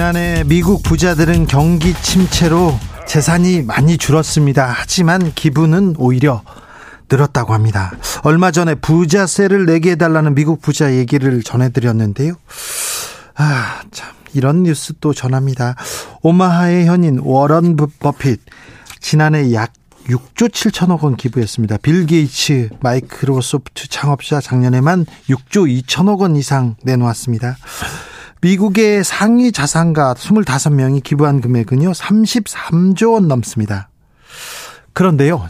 지난해 미국 부자들은 경기 침체로 재산이 많이 줄었습니다. 하지만 기분은 오히려 늘었다고 합니다. 얼마 전에 부자세를 내게 해달라는 미국 부자 얘기를 전해드렸는데요. 아, 참, 이런 뉴스 또 전합니다. 오마하의 현인 워런 버핏, 지난해 약 6조 7천억 원 기부했습니다. 빌 게이츠 마이크로소프트 창업자 작년에만 6조 2천억 원 이상 내놓았습니다. 미국의 상위 자산가 25명이 기부한 금액은요, 33조 원 넘습니다. 그런데요,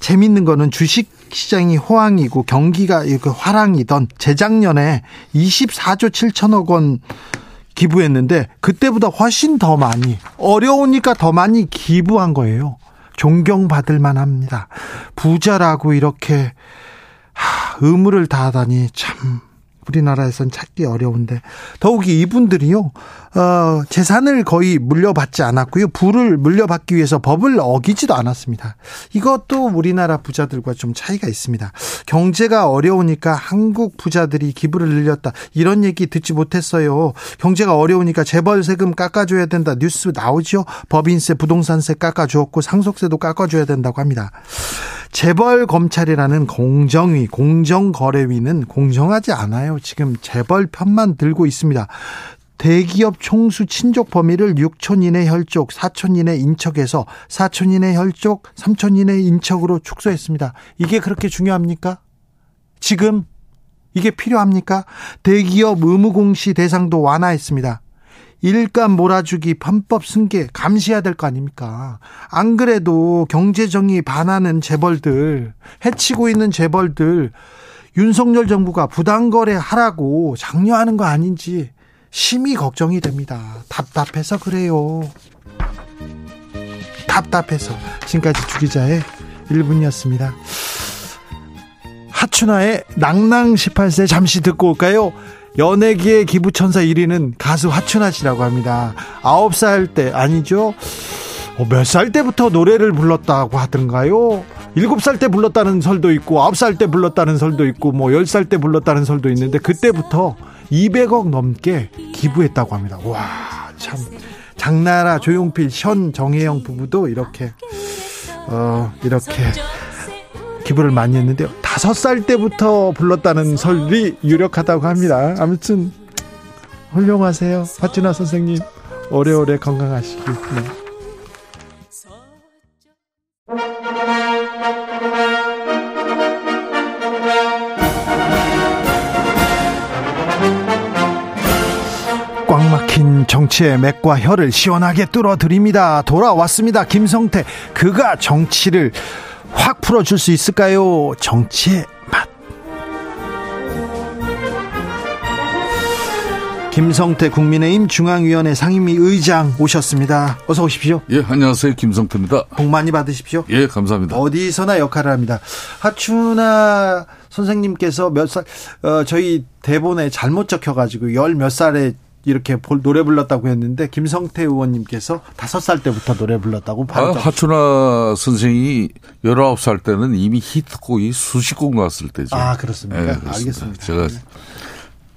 재밌는 거는 주식 시장이 호황이고 경기가 화랑이던 재작년에 24조 7천억 원 기부했는데 그때보다 훨씬 더 많이 어려우니까 더 많이 기부한 거예요. 존경받을 만합니다. 부자라고 이렇게 의무를 다하다니 참 우리나라에선 찾기 어려운데 더욱이 이분들이요 어, 재산을 거의 물려받지 않았고요 부를 물려받기 위해서 법을 어기지도 않았습니다. 이것도 우리나라 부자들과 좀 차이가 있습니다. 경제가 어려우니까 한국 부자들이 기부를 늘렸다 이런 얘기 듣지 못했어요. 경제가 어려우니까 재벌 세금 깎아줘야 된다 뉴스 나오죠. 법인세 부동산세 깎아주었고 상속세도 깎아줘야 된다고 합니다. 재벌 검찰이라는 공정위, 공정거래위는 공정하지 않아요. 지금 재벌 편만 들고 있습니다. 대기업 총수 친족 범위를 6촌 이내 혈족, 4촌 이내 인척에서 4촌 이내 혈족, 3촌 이내 인척으로 축소했습니다. 이게 그렇게 중요합니까? 지금 이게 필요합니까? 대기업 의무공시 대상도 완화했습니다. 일감 몰아주기 편법 승계 감시해야 될 거 아닙니까? 안 그래도 경제정의 반하는 재벌들, 해치고 있는 재벌들, 윤석열 정부가 부당거래 하라고 장려하는 거 아닌지 심히 걱정이 됩니다. 답답해서 그래요. 답답해서. 지금까지 주기자의 1분이었습니다. 하춘아의 낭낭 18세 잠시 듣고 올까요? 연예계의 기부천사 1위는 가수 하춘아 씨라고 합니다. 9살 때, 아니죠? 어, 몇살 때부터 노래를 불렀다고 하던가요? 7살 때 불렀다는 설도 있고, 9살 때 불렀다는 설도 있고, 뭐 10살 때 불렀다는 설도 있는데, 그때부터 200억 넘게 기부했다고 합니다. 와, 참. 장나라, 조용필, 션, 정혜영 부부도 이렇게, 어, 이렇게 기부를 많이 했는데요. 다섯 살 때부터 불렀다는 설이 유력하다고 합니다. 아무튼 훌륭하세요. 파트나 선생님 오래오래 건강하시길. 네. 정치의 맥과 혀를 시원하게 뚫어드립니다. 돌아왔습니다. 김성태. 그가 정치를 확 풀어줄 수 있을까요? 정치의 맛. 김성태 국민의힘 중앙위원회 상임위 의장 오셨습니다. 어서 오십시오. 예, 안녕하세요. 김성태입니다. 복 많이 받으십시오. 예, 감사합니다. 어디서나 역할을 합니다. 하춘아 선생님께서 몇 살, 어, 저희 대본에 잘못 적혀가지고 열 몇 살에 이렇게 노래 불렀다고 했는데 김성태 의원님께서 다섯 살 때부터 노래 불렀다고 아, 하춘아 선생이 열아홉 살 때는 이미 히트곡이 수십 곡 나왔을 때죠. 아 그렇습니까? 네, 알겠습니다. 제가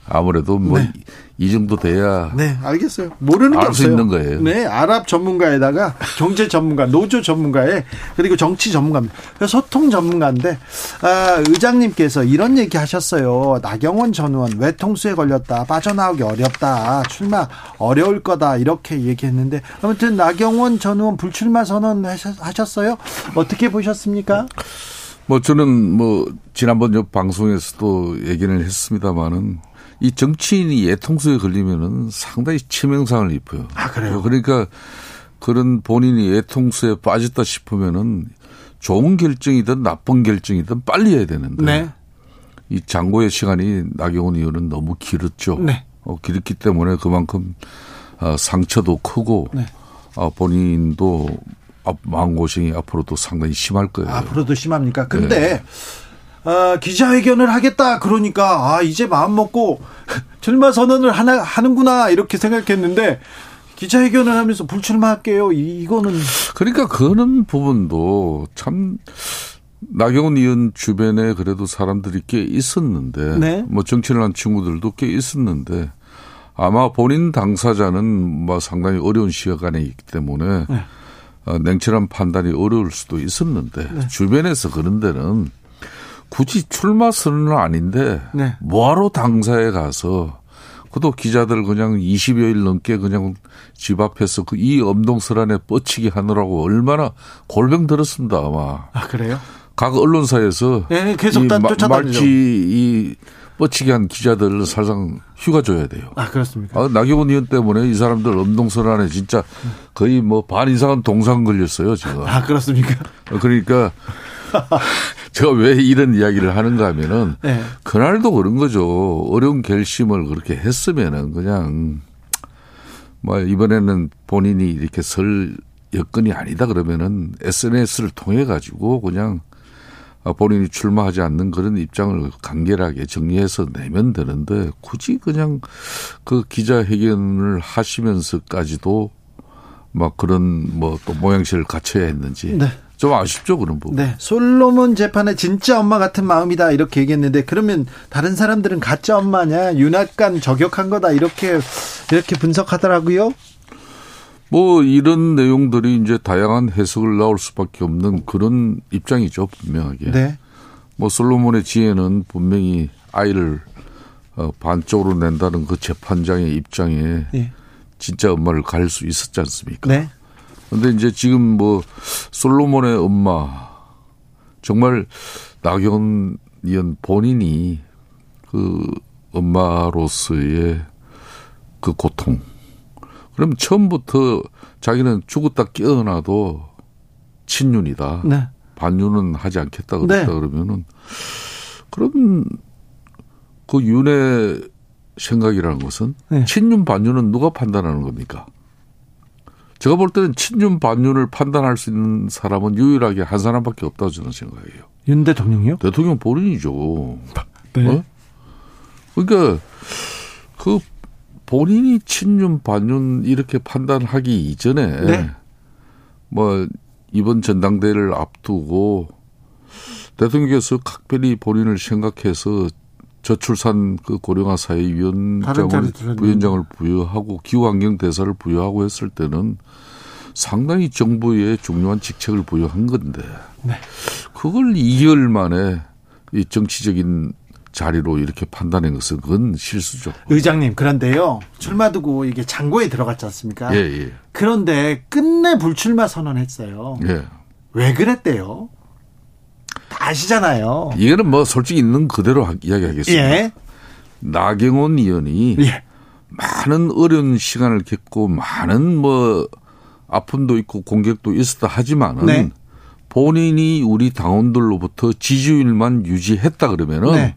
아무래도 뭐 네. 이 정도 돼야 네 알겠어요 모르는 게 없어요. 있는 거예요. 네 아랍 전문가에다가 경제 전문가, 노조 전문가에 그리고 정치 전문가입니다. 소통 전문가인데 아, 의장님께서 이런 얘기 하셨어요. 나경원 전 의원 외통수에 걸렸다 빠져나오기 어렵다 출마 어려울 거다 이렇게 얘기했는데 아무튼 나경원 전 의원 불출마 선언 하셨어요. 어떻게 보셨습니까? 뭐 저는 뭐 지난번 저 방송에서도 얘기를 했습니다마는 이 정치인이 예통수에 걸리면은 상당히 치명상을 입어요. 아, 그래요? 그러니까 그런 본인이 예통수에 빠졌다 싶으면은 좋은 결정이든 나쁜 결정이든 빨리 해야 되는데. 네. 이 장고의 시간이 나경원 의원은 너무 길었죠. 네. 어, 길었기 때문에 그만큼 어, 상처도 크고 네. 어, 본인도 마음고생이 앞으로도 상당히 심할 거예요. 앞으로도 심합니까? 근데 네. 어, 기자회견을 하겠다 그러니까 아 이제 마음 먹고 출마 선언을 하나 하는구나 이렇게 생각했는데 기자회견을 하면서 불출마할게요. 이거는 그러니까 그런 부분도 참 나경원 의원 주변에 그래도 사람들이 꽤 있었는데 네. 뭐 정치를 한 친구들도 꽤 있었는데 아마 본인 당사자는 뭐 상당히 어려운 시간에 있기 때문에 네. 어, 냉철한 판단이 어려울 수도 있었는데 네. 주변에서 그런 데는 굳이 출마 선언은 아닌데 네. 뭐하러 당사에 가서 그도 기자들 그냥 20여일 넘게 그냥 집 앞에서 그 이 엄동설 안에 뻗치기 하느라고 얼마나 골병 들었습니다 아마. 아 그래요? 각 언론사에서 네, 계속 쫓아다니죠. 말지 이 뻗치기 한 기자들을 살상 휴가 줘야 돼요. 아 그렇습니까? 아, 나경원 의원 때문에 이 사람들 엄동설 안에 진짜 거의 뭐 반 이상은 동상 걸렸어요 지금. 아 그렇습니까? 그러니까 제가 왜 이런 이야기를 하는가 하면은 네. 그날도 그런 거죠. 어려운 결심을 그렇게 했으면은 그냥 뭐 이번에는 본인이 이렇게 설 여건이 아니다 그러면은 SNS를 통해 가지고 그냥 본인이 출마하지 않는 그런 입장을 간결하게 정리해서 내면 되는데 굳이 그냥 그 기자회견을 하시면서까지도 막 그런 뭐 또 모양새를 갖춰야 했는지 네. 좀 아쉽죠 그런 부분. 네, 솔로몬 재판에 진짜 엄마 같은 마음이다 이렇게 얘기했는데 그러면 다른 사람들은 가짜 엄마냐 윤핵관 저격한 거다 이렇게 이렇게 분석하더라고요. 뭐 이런 내용들이 이제 다양한 해석을 나올 수밖에 없는 그런 입장이죠 분명하게. 네. 뭐 솔로몬의 지혜는 분명히 아이를 어, 반쪽으로 낸다는 그 재판장의 입장에 네. 진짜 엄마를 가릴 수 있었지 않습니까? 네. 근데 이제 지금 뭐 솔로몬의 엄마 정말 나경원 본인이 그 엄마로서의 그 고통. 그럼 처음부터 자기는 죽었다 깨어나도 친윤이다. 네. 반윤은 하지 않겠다 그랬다 네. 그러면은 그럼 그 윤의 생각이라는 것은 네. 친윤 반윤은 누가 판단하는 겁니까? 제가 볼 때는 친윤 반윤을 판단할 수 있는 사람은 유일하게 한 사람밖에 없다고 저는 생각해요. 윤 대통령이요? 대통령 본인이죠. 네. 어? 그러니까 그 본인이 친윤 반윤 이렇게 판단하기 이전에 네. 뭐 이번 전당대회를 앞두고 대통령께서 각별히 본인을 생각해서 저출산 그 고령화 사회 위원장을 부위원장을 부여하고 기후환경 대사를 부여하고 했을 때는 상당히 정부에 중요한 직책을 부여한 건데 네. 그걸 2개월 만에 이 정치적인 자리로 이렇게 판단한 것은 그건 실수죠. 의장님 그런데요 출마 두고 이게 장고에 들어갔지 않습니까? 예, 예. 그런데 끝내 불출마 선언했어요. 예. 왜 그랬대요? 다 아시잖아요. 이거는 뭐 솔직히 있는 그대로 이야기하겠습니다. 예. 나경원 의원이 예. 많은 어려운 시간을 겪고 많은 뭐 아픔도 있고 공격도 있었다 하지만은 네. 본인이 우리 당원들로부터 지지율만 유지했다 그러면은 네.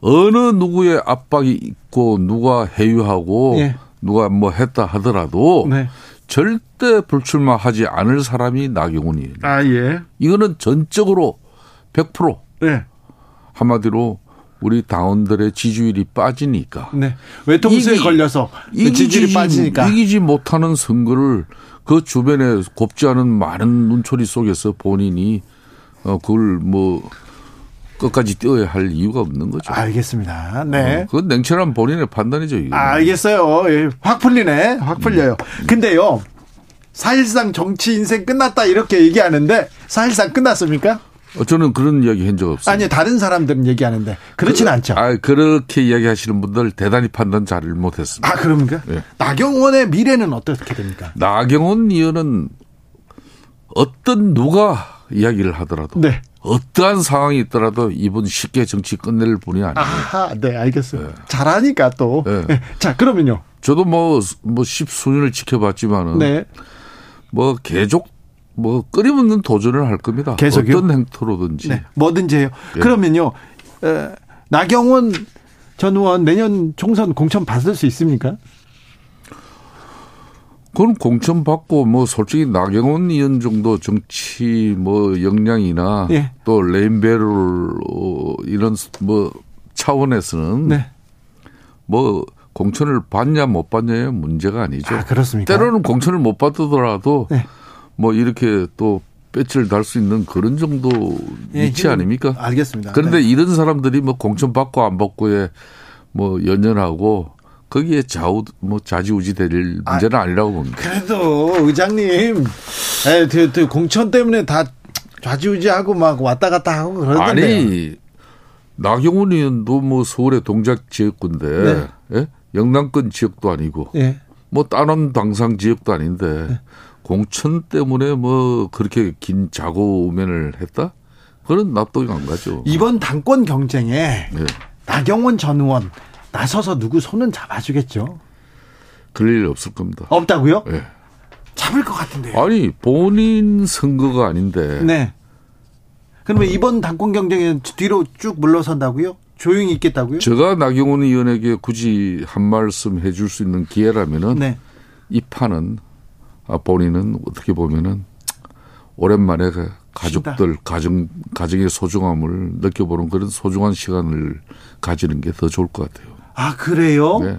어느 누구의 압박이 있고 누가 해유하고 예. 누가 뭐 했다 하더라도 네. 절대 불출마하지 않을 사람이 나경원이에요. 아 예. 이거는 전적으로 100% 네. 한마디로 우리 당원들의 지지율이 빠지니까 네. 외통수에 이기- 걸려서 지지율이 빠지니까. 이기지 못하는 선거를 그 주변에 곱지 않은 많은 눈초리 속에서 본인이 어 그걸 뭐 끝까지 뛰어야 할 이유가 없는 거죠. 알겠습니다. 네. 어, 그건 냉철한 본인의 판단이죠. 이거. 아, 알겠어요. 예, 확 풀리네. 확 풀려요. 근데요. 사실상 정치 인생 끝났다 이렇게 얘기하는데 사실상 끝났습니까? 어, 저는 그런 이야기 한 적 없어요. 아니 다른 사람들은 얘기하는데 그렇지는 않죠. 아, 그렇게 이야기하시는 분들 대단히 판단 잘 못했습니다. 아 그럽니까? 예. 나경원의 미래는 어떻게 됩니까? 나경원 의원은 어떤 누가 이야기를 하더라도 네. 어떠한 상황이 있더라도 이분 쉽게 정치 끝낼 분이 아니에요. 아하, 네, 알겠어요. 잘하니까 또. 네. 네. 자, 그러면요. 저도 뭐, 뭐, 십수년을 지켜봤지만은. 네. 뭐, 계속, 뭐, 끊임없는 도전을 할 겁니다. 계속요? 어떤 행토로든지. 네. 뭐든지 해요. 예. 그러면요. 에, 나경원 전 의원 내년 총선 공천 받을 수 있습니까? 그건 공천 받고 뭐 솔직히 나경원 의원 정도 정치 뭐 역량이나 예. 또 어, 이런 뭐 차원에서는 네. 뭐 공천을 받냐 못 받냐의 문제가 아니죠. 아, 그렇습니까? 때로는 공천을 못 받더라도 네. 뭐 이렇게 또 배치를 달 수 있는 그런 정도 예, 위치 아닙니까? 알겠습니다. 그런데 네. 이런 사람들이 뭐 공천 받고 안 받고에 뭐 연연하고 거기에 좌우 뭐 좌지우지 될 문제는 아, 니라고 봅니다. 그래도 의장님, 에, 그, 그 공천 때문에 다 좌지우지하고 막 왔다 갔다 하고 그러던데. 아니 나경원 의원도 뭐 서울의 동작 지역구인데 네. 예? 영남권 지역도 아니고 예. 뭐 다른 당상 지역도 아닌데 공천 때문에 뭐 그렇게 긴 자고 우면을 했다? 그런 납득이 안 가죠. 이번 당권 경쟁에 네. 나경원 전 의원 나서서 누구 손은 잡아주겠죠? 그럴 일 없을 겁니다. 없다고요? 예. 잡을 것 같은데요. 아니 본인 선거가 아닌데 네. 그러면 이번 당권 경쟁에 뒤로 쭉 물러선다고요? 조용히 있겠다고요? 제가 나경원 의원에게 굳이 한 말씀 해줄 수 있는 기회라면은 네. 이 판은 아, 본인은 어떻게 보면은 오랜만에 그 가족들 가정 가정의 소중함을 느껴보는 그런 소중한 시간을 가지는 게 더 좋을 것 같아요. 아 그래요? 네.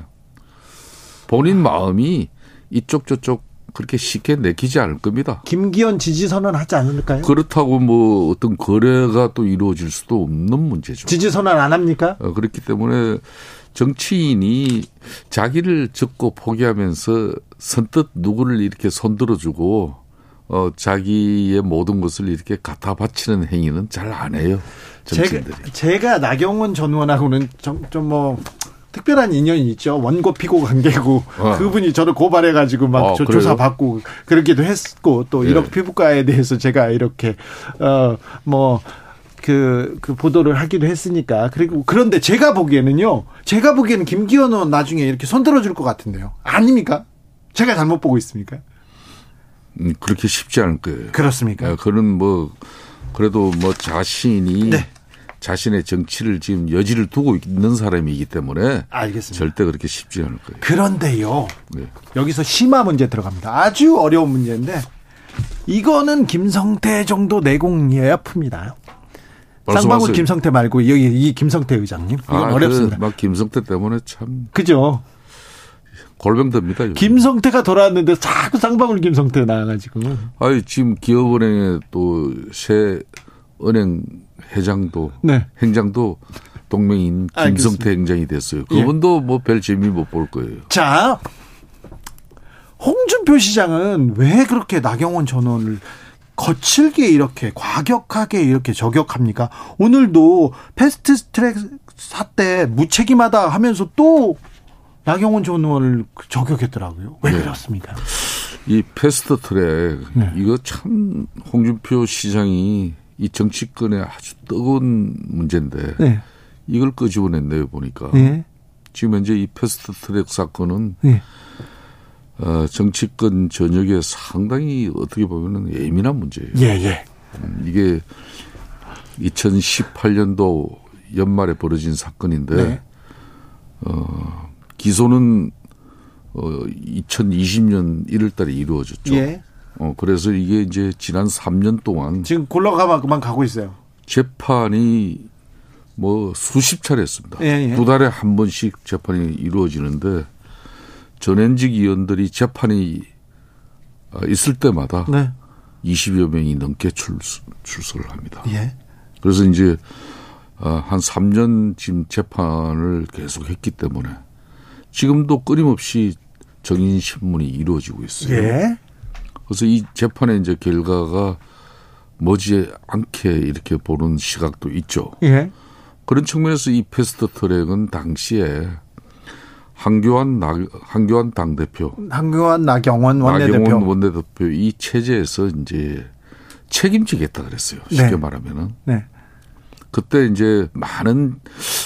본인 마음이 이쪽 저쪽 그렇게 쉽게 내키지 않을 겁니다. 김기현 지지 선언 하지 않을까요? 그렇다고 뭐 어떤 거래가 또 이루어질 수도 없는 문제죠. 지지 선언 안 합니까? 어, 그렇기 때문에 정치인이 자기를 적고 포기하면서 선뜻 누구를 이렇게 손들어주고 어, 자기의 모든 것을 이렇게 갖다 바치는 행위는 잘 안 해요. 정치인들이. 제가, 제가 나경원 전 의원하고는 좀뭐 특별한 인연이 있죠. 원고 피고 관계고 어. 그분이 저를 고발해 가지고 막 어, 조-? 조사 받고 그러기도 했고 또 예. 이렇게 피부과에 대해서 제가 이렇게 어뭐 그, 그 보도를 하기도 했으니까. 그리고 그런데 제가 보기에는요. 제가 보기에는 김기현 의원 나중에 이렇게 손들어 줄 것 같은데요. 아닙니까? 제가 잘못 보고 있습니까? 음, 그렇게 쉽지 않을 거예요. 그렇습니까? 어, 그런 뭐 그래도 뭐 자신이 네. 자신의 정치를 지금 여지를 두고 있는 사람이기 때문에 알겠습니다. 절대 그렇게 쉽지 않을 거예요. 그런데요. 네. 여기서 심화 문제 들어갑니다. 아주 어려운 문제인데 이거는 김성태 정도 내공이어야 풉니다. 쌍방울. 김성태 말고 여기 이 김성태 의장님 이건 아, 어렵습니다. 그, 막 김성태 때문에 참 그죠? 골병듭니다. 요즘. 김성태가 돌아왔는데 자꾸 쌍방울 김성태 나와가지고 아니 지금 기업은행의 또새 은행 회장도 네. 행장도 동맹인 알겠습니다. 김성태 행장이 됐어요. 예. 그분도 뭐별 재미 못 볼 거예요. 자 홍준표 시장은 왜 그렇게 나경원 전원을 거칠게 이렇게 과격하게 이렇게 저격합니까? 오늘도 패스트 트랙 사태 무책임하다 하면서 또 나경원 전 의원을 저격했더라고요. 왜 네. 그렇습니까? 이 패스트 트랙 네. 이거 참 홍준표 시장이 이 정치권에 아주 뜨거운 문제인데 네. 이걸 끄집어냈네요 보니까 네. 지금 현재 이 패스트 트랙 사건은 네. 어, 정치권 전역에 상당히 어떻게 보면은 예민한 문제예요. 예, 예. 음, 이게 2018년도 연말에 벌어진 사건인데 네. 어, 기소는 어, 2020년 1월달에 이루어졌죠. 예. 어, 그래서 이게 이제 지난 3년 동안 지금 골라가만 가고 있어요. 재판이 뭐 수십 차례 했습니다. 예, 예. 두 달에 한 번씩 재판이 이루어지는데 전현직 의원들이 재판이 어, 있을 때마다 네. 20여 명이 넘게 출석, 출석을 합니다. 예. 그래서 이제 어, 한 3년 지금 재판을 계속 했기 때문에 지금도 끊임없이 정인 신문이 이루어지고 있어요. 예. 그래서 이 재판의 이제 결과가 머지 않게 이렇게 보는 시각도 있죠. 예. 그런 측면에서 이 패스트 트랙은 당시에 한교안 나, 한교안 당 대표, 한교안 나경원 원내대표. 나경원 원내대표 이 체제에서 이제 책임지겠다 그랬어요. 쉽게 네. 말하면은 네. 그때 이제 많은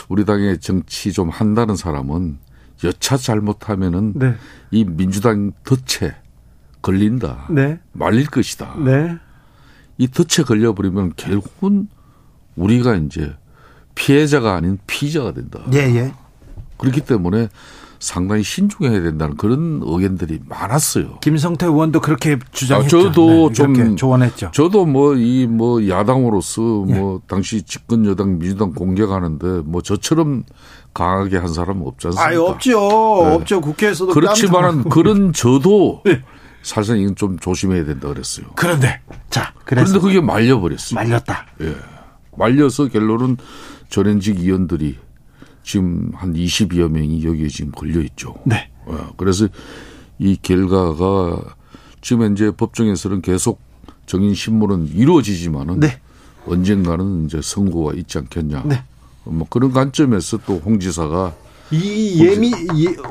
우리 당의 정치 좀 한다는 사람은 여차 잘못하면은 네. 이 민주당 덫에 걸린다. 네. 말릴 것이다. 네. 이 덫에 걸려버리면 결국은 우리가 이제 피해자가 아닌 피자가 된다. 예, 예. 그렇기 때문에 상당히 신중해야 된다는 그런 의견들이 많았어요. 김성태 의원도 그렇게 주장했죠. 아, 저도 네, 좀 조언했죠. 저도 뭐 이뭐 야당으로서 예. 뭐 당시 집권 여당 민주당 공격하는데 뭐 저처럼 강하게 한 사람은 없지 않습니까? 아, 없죠. 네. 없죠. 국회에서도 그렇지만은 그런 저도 네. 사실상 이건 좀 조심해야 된다 그랬어요. 그런데 자, 그런데 그게 말려 버렸어요. 말렸다. 예. 말려서 결론은 전현직 의원들이 지금 한 20여 명이 여기에 지금 걸려 있죠. 네. 어, 그래서 이 결과가 지금 현재 법정에서는 계속 정인 신문은 이루어지지만은 네. 언젠가는 이제 선고가 있지 않겠냐. 네. 뭐 그런 관점에서 또 홍 지사가 이 예미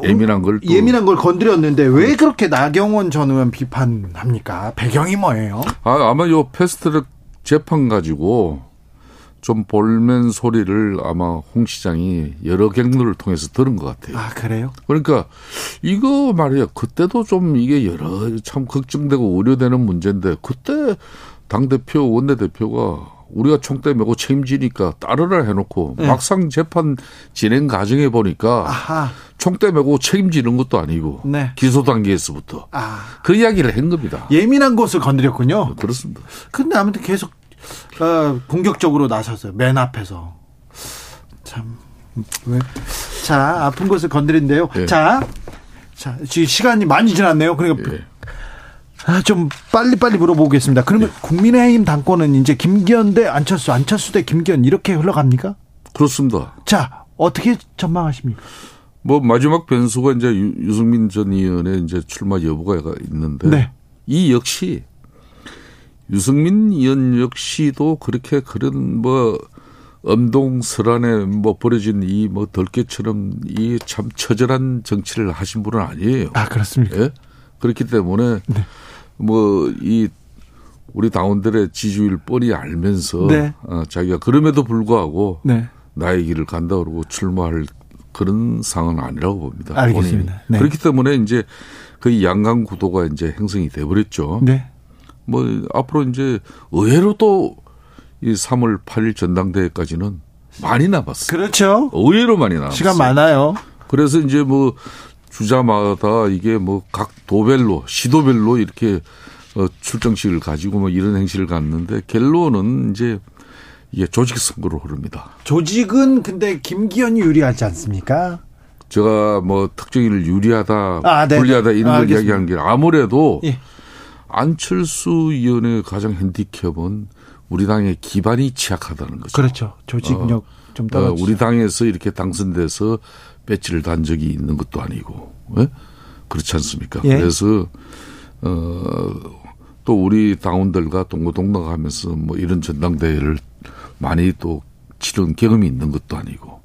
예, 민한걸 예민한 걸 건드렸는데 왜 그렇게 나경원 전 의원 비판합니까? 배경이 뭐예요? 아, 아마 요 패스트트랙 재판 가지고 좀 볼멘 소리를 아마 홍 시장이 여러 경로를 통해서 들은 것 같아요. 아, 그래요? 그러니까 이거 말이야. 그때도 좀 이게 여러 참 걱정되고 우려되는 문제인데 그때 당대표, 원내대표가 우리가 총대 메고 책임지니까 따르라 해놓고 네. 막상 재판 진행 과정에 보니까 아하. 총대 메고 책임지는 것도 아니고 네. 기소 단계에서부터 아. 그 이야기를 한 겁니다. 예민한 곳을 건드렸군요. 네, 그렇습니다. 근데 아무튼 계속 어, 공격적으로 나섰어요. 맨 앞에서 참 왜? 자 아픈 곳을 건드린데요. 네. 자, 자 지금 시간이 많이 지났네요. 그러니까. 네. 아, 좀 빨리 빨리 물어보겠습니다. 그러면 네. 국민의힘 당권은 이제 김기현 대 안철수, 안철수 대 김기현 이렇게 흘러갑니까? 그렇습니다. 자, 어떻게 전망하십니까? 뭐 마지막 변수가 이제 유, 승민 전 의원의 이제 출마 여부가 있는데 네. 이 역시 유승민 의원 역시도 그렇게 그런 뭐 엄동설안에 뭐 벌어진 이 뭐 덜개처럼 이 참 처절한 정치를 하신 분은 아니에요. 아 그렇습니까? 예? 그렇기 때문에 네. 뭐이 우리 당원들의 지지율 뻔히 알면서 네. 어, 자기가 그럼에도 불구하고 네. 나의 길을 간다 그러고 출마할 그런 상황은 아니라고 봅니다. 알겠습니다. 네. 그렇기 때문에 이제 그 양강 구도가 이제 형성이 돼 버렸죠. 네. 뭐 앞으로 이제 의외로 또 이 3월 8일 전당대회까지는 많이 남았어요. 그렇죠. 의외로 많이 남았어요. 시간 많아요. 그래서 이제 뭐 주자마다 이게 뭐 각 도별로 시도별로 이렇게 어 출정식을 가지고 뭐 이런 행시를 갔는데 결론은 이제 이게 조직 선거로 흐릅니다. 조직은 근데 김기현이 유리하지 않습니까? 제가 뭐 특정인을 유리하다, 아, 네. 불리하다 이런 걸 이야기하는 게 아무래도 예. 안철수 의원의 가장 핸디캡은 우리 당의 기반이 취약하다는 거죠. 그렇죠. 조직력 어, 좀 떨어지죠. 어, 우리 당에서 이렇게 당선돼서 배치를 단 적이 있는 것도 아니고, 예? 그렇지 않습니까? 예. 그래서 어 또 우리 당원들과 동고동락하면서 뭐 이런 전당대회를 많이 또 치른 경험이 있는 것도 아니고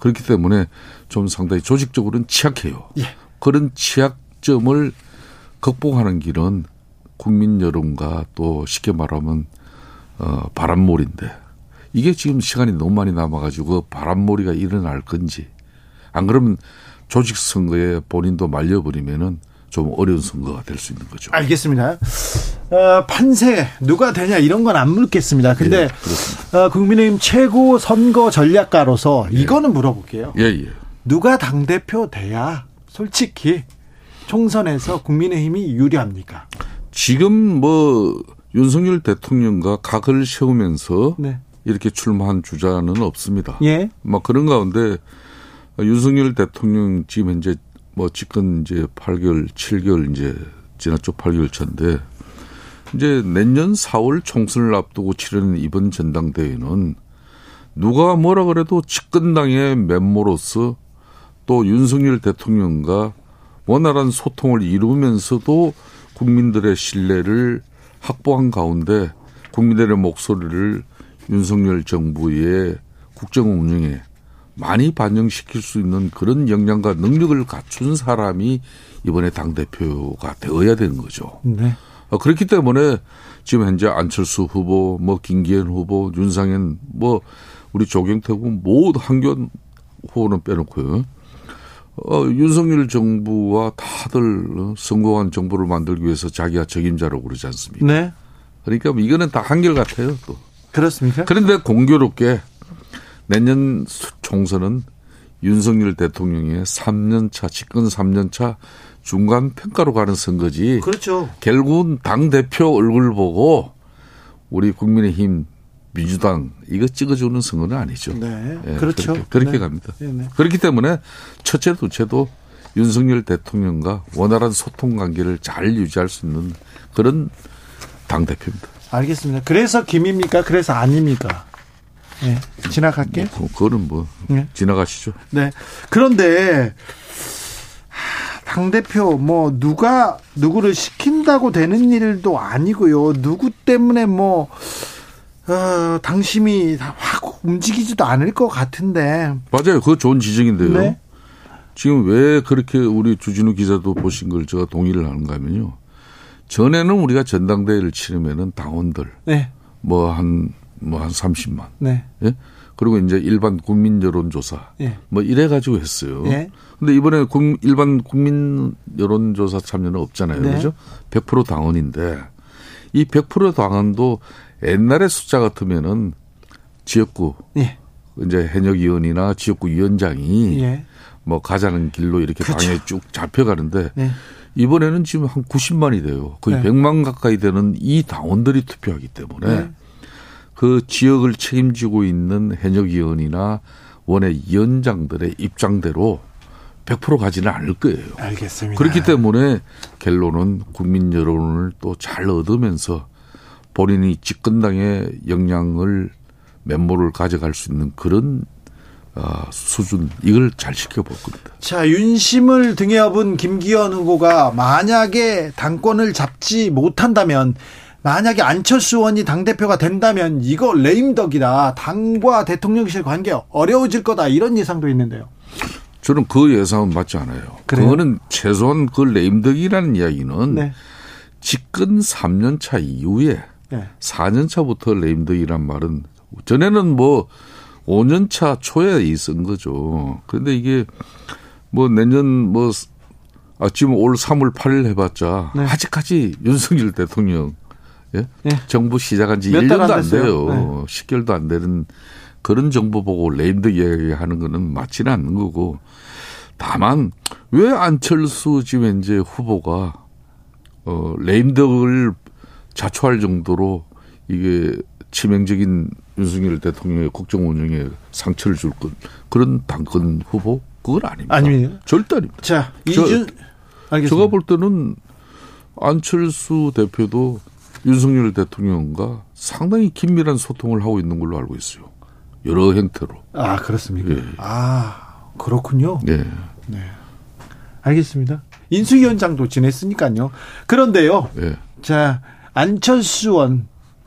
그렇기 때문에 좀 상당히 조직적으로는 취약해요. 예. 그런 취약점을 극복하는 길은 국민 여론과 또 쉽게 말하면 어 바람몰인데 이게 지금 시간이 너무 많이 남아가지고 그 바람몰이가 일어날 건지 안 그러면 조직 선거에 본인도 말려버리면은 좀 어려운 선거가 될 수 있는 거죠. 알겠습니다. 어, 판세 누가 되냐 이런 건 안 묻겠습니다. 근데 예, 어, 국민의힘 최고 선거 전략가로서 예. 이거는 물어볼게요. 예, 예. 누가 당 대표 돼야 솔직히 총선에서 국민의힘이 유리합니까? 지금 뭐 윤석열 대통령과 각을 세우면서 네. 이렇게 출마한 주자는 없습니다. 예. 막 그런 가운데 윤석열 대통령 지금 현재 뭐 집권 이제 8개월, 7개월 이제 지났죠. 8개월 차인데 이제 내년 4월 총선을 앞두고 치르는 이번 전당대회는 누가 뭐라 그래도 집권당의 면모로서 또 윤석열 대통령과 원활한 소통을 이루면서도 국민들의 신뢰를 확보한 가운데 국민들의 목소리를 윤석열 정부의 국정 운영에 많이 반영시킬 수 있는 그런 역량과 능력을 갖춘 사람이 이번에 당대표가 되어야 되는 거죠. 네. 어, 그렇기 때문에 지금 현재 안철수 후보, 뭐 김기현 후보, 윤상현, 뭐 우리 조경태 후보 모두 한견 후보는 빼놓고요. 어, 윤석열 정부와 다들 성공한 정부를 만들기 위해서 자기가 적임자라고 그러지 않습니까? 네. 그러니까 뭐 이거는 다 한결 같아요, 또. 그렇습니까? 그런데 공교롭게 내년 총선은 윤석열 대통령의 3년차 집권 3년차 중간 평가로 가는 선거지. 그렇죠. 결국은 당 대표 얼굴 보고 우리 국민의힘 민주당 이거 찍어주는 선거는 아니죠. 네. 예, 그렇죠. 그렇게, 그렇게 네. 갑니다. 네, 네. 그렇기 때문에 첫째, 둘째도 윤석열 대통령과 원활한 소통 관계를 잘 유지할 수 있는 그런 당 대표입니다. 알겠습니다. 그래서 김입니까? 그래서 아닙니까? 네. 지나갈게. 뭐, 그거는 뭐 네. 지나가시죠. 네. 그런데 당 대표 뭐 누가 누구를 시킨다고 되는 일도 아니고요. 누구 때문에 뭐 어, 당심이 다확 움직이지도 않을 것 같은데. 맞아요. 그거 좋은 지적인데요. 네. 지금 왜 그렇게 우리 주진우 기자도 보신 걸 제가 동의를 하는가 하면요. 전에는 우리가 전당대회를 치르면은 당원들 네. 뭐 한 뭐 한 30만. 네. 예? 그리고 이제 일반 국민 여론조사 예. 뭐 이래 가지고 했어요. 예. 근데 이번에 국- 일반 국민 여론조사 참여는 없잖아요. 네. 그죠? 100% 당원인데 이 100% 당원도 옛날의 숫자 같으면은 지역구 예. 이제 현역 의원이나 지역구 위원장이 예. 뭐 가자는 길로 이렇게 그렇죠. 당에 쭉 잡혀가는데 네. 이번에는 지금 한 90만이 돼요. 거의 네. 100만 가까이 되는 이 당원들이 투표하기 때문에 네. 그 지역을 책임지고 있는 현역 의원이나 원외 위원장들의 입장대로 100% 가지는 않을 거예요. 알겠습니다. 그렇기 때문에 결론은 국민 여론을 또 잘 얻으면서 본인이 집권당의 역량을 면모를 가져갈 수 있는 그런 아, 수준 이걸 잘 지켜볼 겁니다. 자, 윤심을 등에 업은 김기현 후보가 만약에 당권을 잡지 못한다면 만약에 안철수 의원이 당 대표가 된다면 이거 레임덕이다. 당과 대통령실 관계 어려워질 거다. 이런 예상도 있는데요. 저는 그 예상은 맞지 않아요. 그래요? 그거는 최소한 그 레임덕이라는 이야기는 네. 집권 3년 차 이후에 네. 4년 차부터 레임덕이란 말은 전에는 뭐 5년 차 초에 있은 거죠. 그런데 이게 뭐 내년 뭐 아, 지금 올 3월 8일 해봤자 네. 아직까지 윤석열 대통령 예? 네. 정부 시작한 지 몇달안 1년도 안. 돼요. 네. 10개월도 안 되는 그런 정보 보고 레임덕 이야기하는 거는 맞지는 않는 거고 다만 왜 안철수 지금 현재 후보가 어 레임덕을 자초할 정도로 이게 치명적인 윤석열 대통령의 국정 운영에 상처를 줄 것 그런 당권 후보 그건 아닙니다. 아닙니다. 절대 아닙니다. 자, 저- 이준 알겠습니다. 제가 볼 때는 안철수 대표도 윤석열 대통령과 상당히 긴밀한 소통을 하고 있는 걸로 알고 있어요. 여러 형태로. 아, 그렇습니까? 예. 아, 그렇군요. 예. 알겠습니다. 인수위원장도 지냈으니까요. 그런데요. 예. 자, 안철수 의원이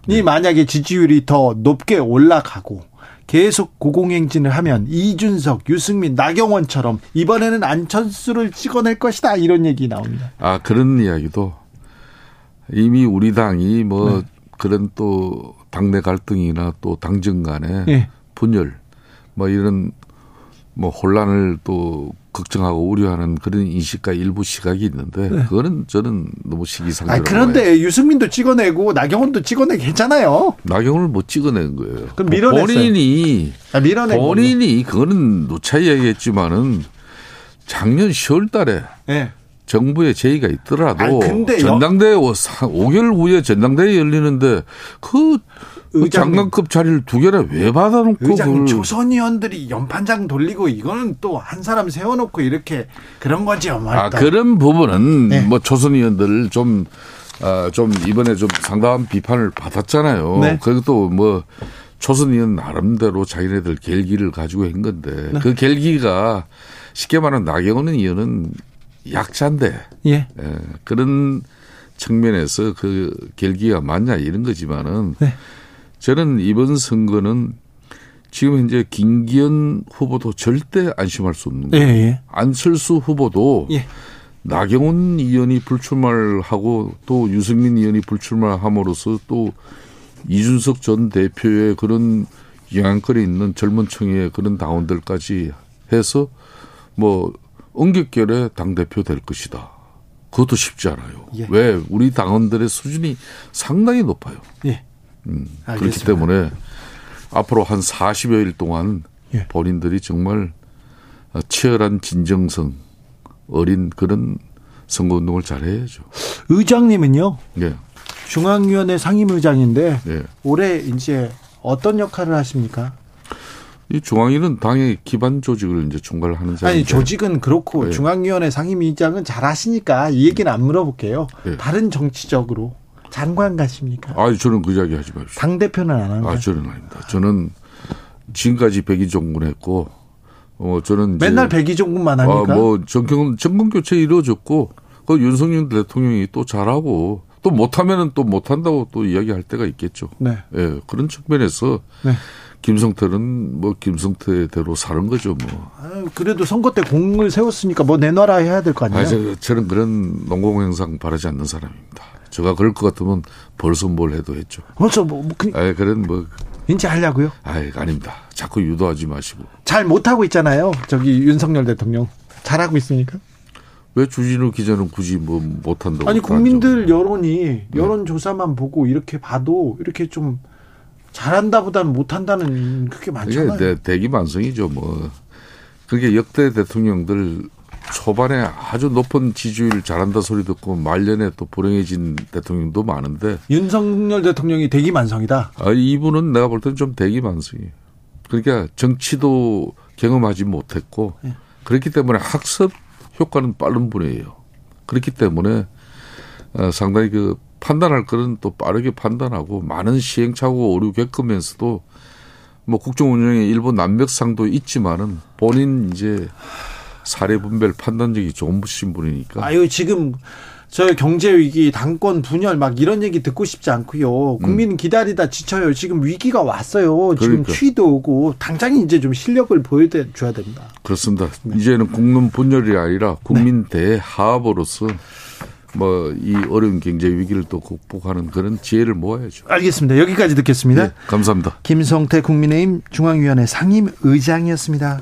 네. 만약에 지지율이 더 높게 올라가고 계속 고공행진을 하면 이준석, 유승민, 나경원처럼 이번에는 안철수를 찍어낼 것이다 이런 얘기 나옵니다. 아, 그런 이야기도 이미 우리 당이 뭐 네. 그런 또 당내 갈등이나 또 당정 간의 예. 분열 뭐 이런 뭐 혼란을 또 걱정하고 우려하는 그런 인식과 일부 시각이 있는데 그거는 저는 너무 아, 시기상조라고 봐요. 그런데 유승민도 찍어내고 나경원도 찍어내게 했잖아요. 나경원을 못 찍어낸 거예요. 그럼 밀어냈어요. 본인이 아, 밀어낸 거군요. 본인이 그거는 누차 이야기했지만은 작년 10월 달에 예. 정부에 제의가 있더라도 아니, 근데 전당대회 5개월 후에 전당대회 열리는데 그, 그 의장님. 장관급 자리를 두 개나 왜 받아놓고 의장님 그걸 조선 의원들이 연판장 돌리고 이거는 또 한 사람 세워놓고 이렇게 그런 거죠. 아 말다. 그런 부분은 네. 뭐 조선 의원들 좀 아, 좀 이번에 좀 상당한 비판을 받았잖아요. 네. 그것도 뭐 조선 의원 나름대로 자기네들 결기를 가지고 한 건데 네. 그 결기가 쉽게 말하면 나경원 의원은 약자인데 예. 예, 그런 측면에서 그 결기가 맞냐 이런 거지만은 네. 저는 이번 선거는 지금 현재 김기현 후보도 절대 안심할 수 없는 예, 거예요. 예. 안철수 후보도 예. 나경원 의원이 불출마를 하고 또 유승민 의원이 불출마를 함으로써 또 이준석 전 대표의 그런 영향권이 있는 젊은 층의 그런 당원들까지 해서 뭐 엉겹결에 당 대표 될 것이다. 그것도 쉽지 않아요. 예. 왜? 우리 당원들의 수준이 상당히 높아요. 예. 음, 그렇기. 때문에 앞으로 한 40여일 동안 예. 본인들이 정말 치열한 진정성 어린 그런 선거운동을 잘해야죠. 의장님은요? 네. 중앙위원회 상임의장인데 네. 올해 이제 어떤 역할을 하십니까? 이 중앙위는 당의 기반 조직을 이제 총괄 하는 자리. 아니 조직은 그렇고 네. 중앙위원회 상임위장은 잘 하시니까 이 얘기는 안 물어볼게요. 네. 다른 정치적으로 장관 가십니까? 아, 저는 그 이야기 하지 마십시오. 당 대표는 안 합니다. 아, 저는 아닙니다. 저는 지금까지 백의 종군 했고, 어, 저는 맨날 백의 종군만 하니까. 아, 뭐 정권 정권 교체 이루어졌고, 그 윤석열 대통령이 또 잘하고 또 못하면은 또 못한다고 또 이야기할 때가 있겠죠. 네. 예, 그런 측면에서 네. 김성태는 뭐 김성태대로 사는 거죠, 뭐. 아유, 그래도 선거 때 공을 세웠으니까 뭐 내놔라 해야 될 거 아니에요? 아, 저는 그런 농공행상 바라지 않는 사람입니다. 제가 그럴 것 같으면 벌써 뭘 해도 했죠. 벌써 뭐, 뭐 그, 아, 그런 뭐 인지하려고요? 아, 아닙니다. 자꾸 유도하지 마시고. 잘 못 하고 있잖아요. 저기 윤석열 대통령 잘하고 있으니까. 왜 주진우 기자는 굳이 뭐 못한다고? 아니 국민들 여론이 네. 여론 조사만 보고 이렇게 봐도 이렇게 좀 잘한다보다는 못한다는 그게 많잖아요. 대, 대기 만성이죠. 뭐 그게 역대 대통령들 초반에 아주 높은 지지율 잘한다 소리 듣고 말년에 또 불행해진 대통령도 많은데 윤석열 대통령이 대기 만성이다. 아 이분은 내가 볼 때는 좀 대기 만성이에요. 그러니까 정치도 경험하지 못했고 네. 그렇기 때문에 학습 효과는 빠른 분이에요. 그렇기 때문에 어, 상당히 그 판단할 거는 또 빠르게 판단하고 많은 시행착오 오류 겪으면서도 뭐 국정 운영에 일부 난벽상도 있지만은 본인 이제 사례 분별 판단력이 좋으신 분이니까. 아유 지금 저 경제 위기, 당권 분열 막 이런 얘기 듣고 싶지 않고요. 국민 음. 기다리다 지쳐요. 지금 위기가 왔어요. 지금 그러니까. 추위도 오고 당장 이제 좀 실력을 보여줘야 됩니다. 그렇습니다. 네. 이제는 국민 분열이 아니라 국민 네. 대합으로서 뭐 이 어려운 경제 위기를 또 극복하는 그런 지혜를 모아야죠. 알겠습니다. 여기까지 듣겠습니다. 네, 감사합니다. 김성태 국민의힘 중앙위원회 상임 의장이었습니다.